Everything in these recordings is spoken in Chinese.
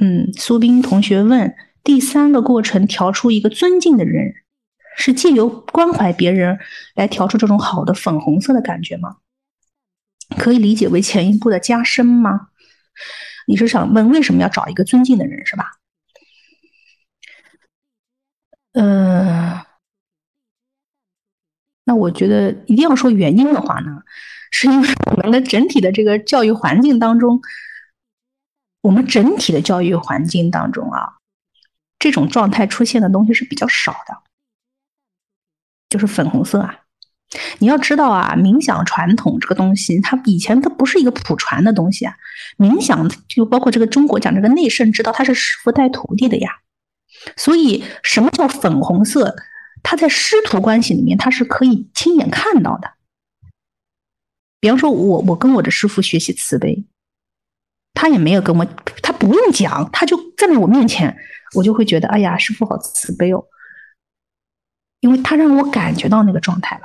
嗯，苏斌同学问：第三个过程调出一个尊敬的人，是借由关怀别人来调出这种好的粉红色的感觉吗？可以理解为前一步的加深吗？你是想问为什么要找一个尊敬的人是吧？呃，那我觉得一定要说原因的话呢，是因为我们的整体的这个教育环境当中。我们整体的教育环境当中啊，这种状态出现的东西是比较少的，就是粉红色啊。你要知道啊，冥想传统这个东西，它以前它不是一个普传的东西啊。冥想就包括这个中国讲这个内圣之道，它是师傅带徒弟的呀。所以什么叫粉红色？它在师徒关系里面，它是可以亲眼看到的。比方说，我我跟我的师傅学习慈悲。他也没有跟我，他不用讲，他就站在我面前，我就会觉得，哎呀，师傅好慈悲哦，因为他让我感觉到那个状态了，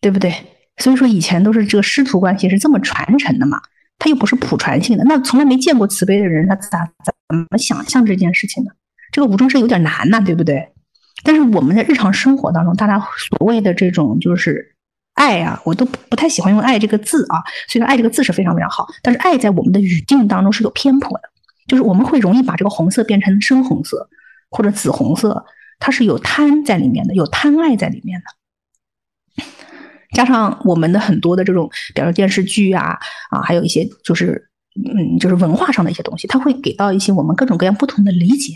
对不对？所以说以前都是这个师徒关系是这么传承的嘛，他又不是普传性的，那从来没见过慈悲的人，他咋怎么想象这件事情呢？这个无中生有点难呐，对不对？但是我们在日常生活当中，大家所谓的这种就是。爱啊，我都不不太喜欢用“爱”这个字啊。虽然“爱”这个字是非常非常好，但是“爱”在我们的语境当中是有偏颇的，就是我们会容易把这个红色变成深红色或者紫红色，它是有贪在里面的，有贪爱在里面的。加上我们的很多的这种，比如说电视剧啊啊，还有一些就是嗯，就是文化上的一些东西，它会给到一些我们各种各样不同的理解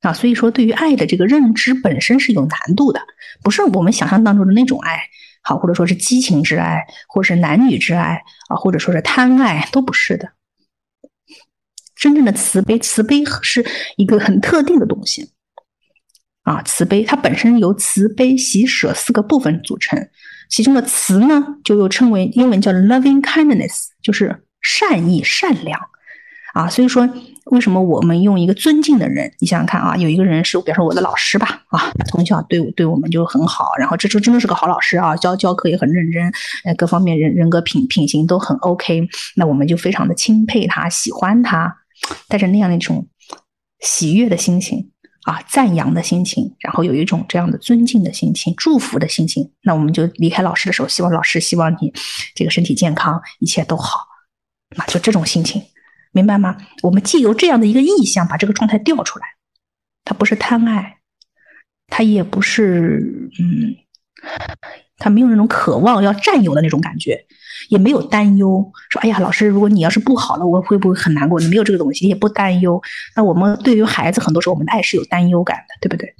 啊。所以说，对于爱的这个认知本身是有难度的，不是我们想象当中的那种爱。好，或者说是激情之爱，或是男女之爱啊，或者说是贪爱，都不是的。真正的慈悲，慈悲是一个很特定的东西啊。慈悲它本身由慈悲、喜舍四个部分组成，其中的慈呢，就又称为英文叫 loving kindness，就是善意、善良。啊，所以说，为什么我们用一个尊敬的人？你想想看啊，有一个人是，比如说我的老师吧，啊，从小对我对我们就很好，然后这就真的是个好老师啊，教教课也很认真，呃，各方面人人格品品行都很 OK，那我们就非常的钦佩他，喜欢他，带着那样的一种喜悦的心情啊，赞扬的心情，然后有一种这样的尊敬的心情，祝福的心情，那我们就离开老师的时候，希望老师希望你这个身体健康，一切都好，那就这种心情。明白吗？我们既由这样的一个意象把这个状态调出来，它不是贪爱，它也不是嗯，他没有那种渴望要占有的那种感觉，也没有担忧。说哎呀，老师，如果你要是不好了，我会不会很难过？你没有这个东西，也不担忧。那我们对于孩子，很多时候我们的爱是有担忧感的，对不对？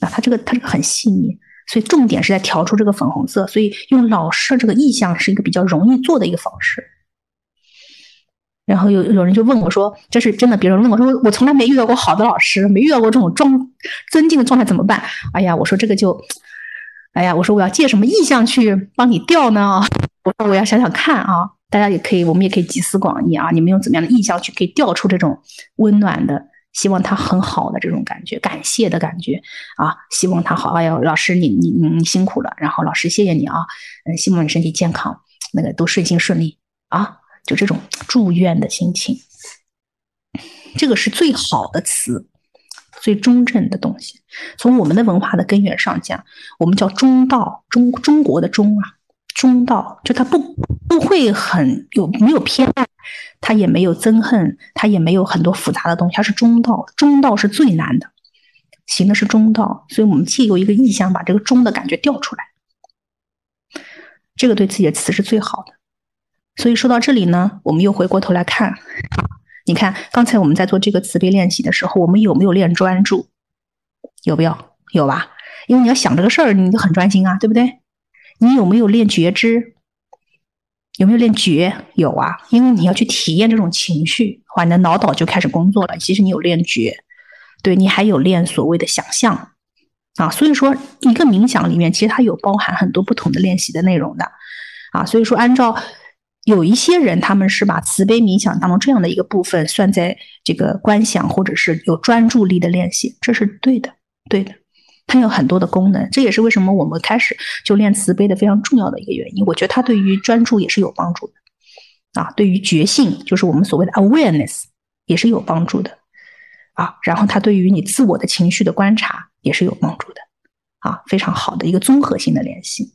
啊，他这个他这个很细腻，所以重点是在调出这个粉红色。所以用老师这个意象是一个比较容易做的一个方式。然后有有人就问我说：“这是真的？”别人问我说：“我从来没遇到过好的老师，没遇到过这种装尊敬的状态，怎么办？”哎呀，我说这个就，哎呀，我说我要借什么意象去帮你调呢？我说我要想想看啊，大家也可以，我们也可以集思广益啊。你们用怎么样的意象去可以调出这种温暖的，希望他很好的这种感觉，感谢的感觉啊，希望他好。哎呦，老师你你你你辛苦了，然后老师谢谢你啊，嗯，希望你身体健康，那个都顺心顺利啊。就这种祝愿的心情，这个是最好的词，最中正的东西。从我们的文化的根源上讲，我们叫中道，中中国的中啊，中道，就它不不会很有没有偏爱，它也没有憎恨，它也没有很多复杂的东西，它是中道。中道是最难的，行的是中道，所以我们借由一个意象，把这个中的感觉调出来，这个对自己的词是最好的。所以说到这里呢，我们又回过头来看，你看刚才我们在做这个慈悲练习的时候，我们有没有练专注？有没有？有吧？因为你要想这个事儿，你就很专心啊，对不对？你有没有练觉知？有没有练觉？有啊，因为你要去体验这种情绪，话你的脑岛就开始工作了。其实你有练觉，对你还有练所谓的想象啊。所以说，一个冥想里面其实它有包含很多不同的练习的内容的啊。所以说，按照。有一些人，他们是把慈悲冥想当中这样的一个部分算在这个观想或者是有专注力的练习，这是对的，对的。它有很多的功能，这也是为什么我们开始就练慈悲的非常重要的一个原因。我觉得它对于专注也是有帮助的啊，对于觉性，就是我们所谓的 awareness 也是有帮助的啊。然后它对于你自我的情绪的观察也是有帮助的啊，非常好的一个综合性的练习。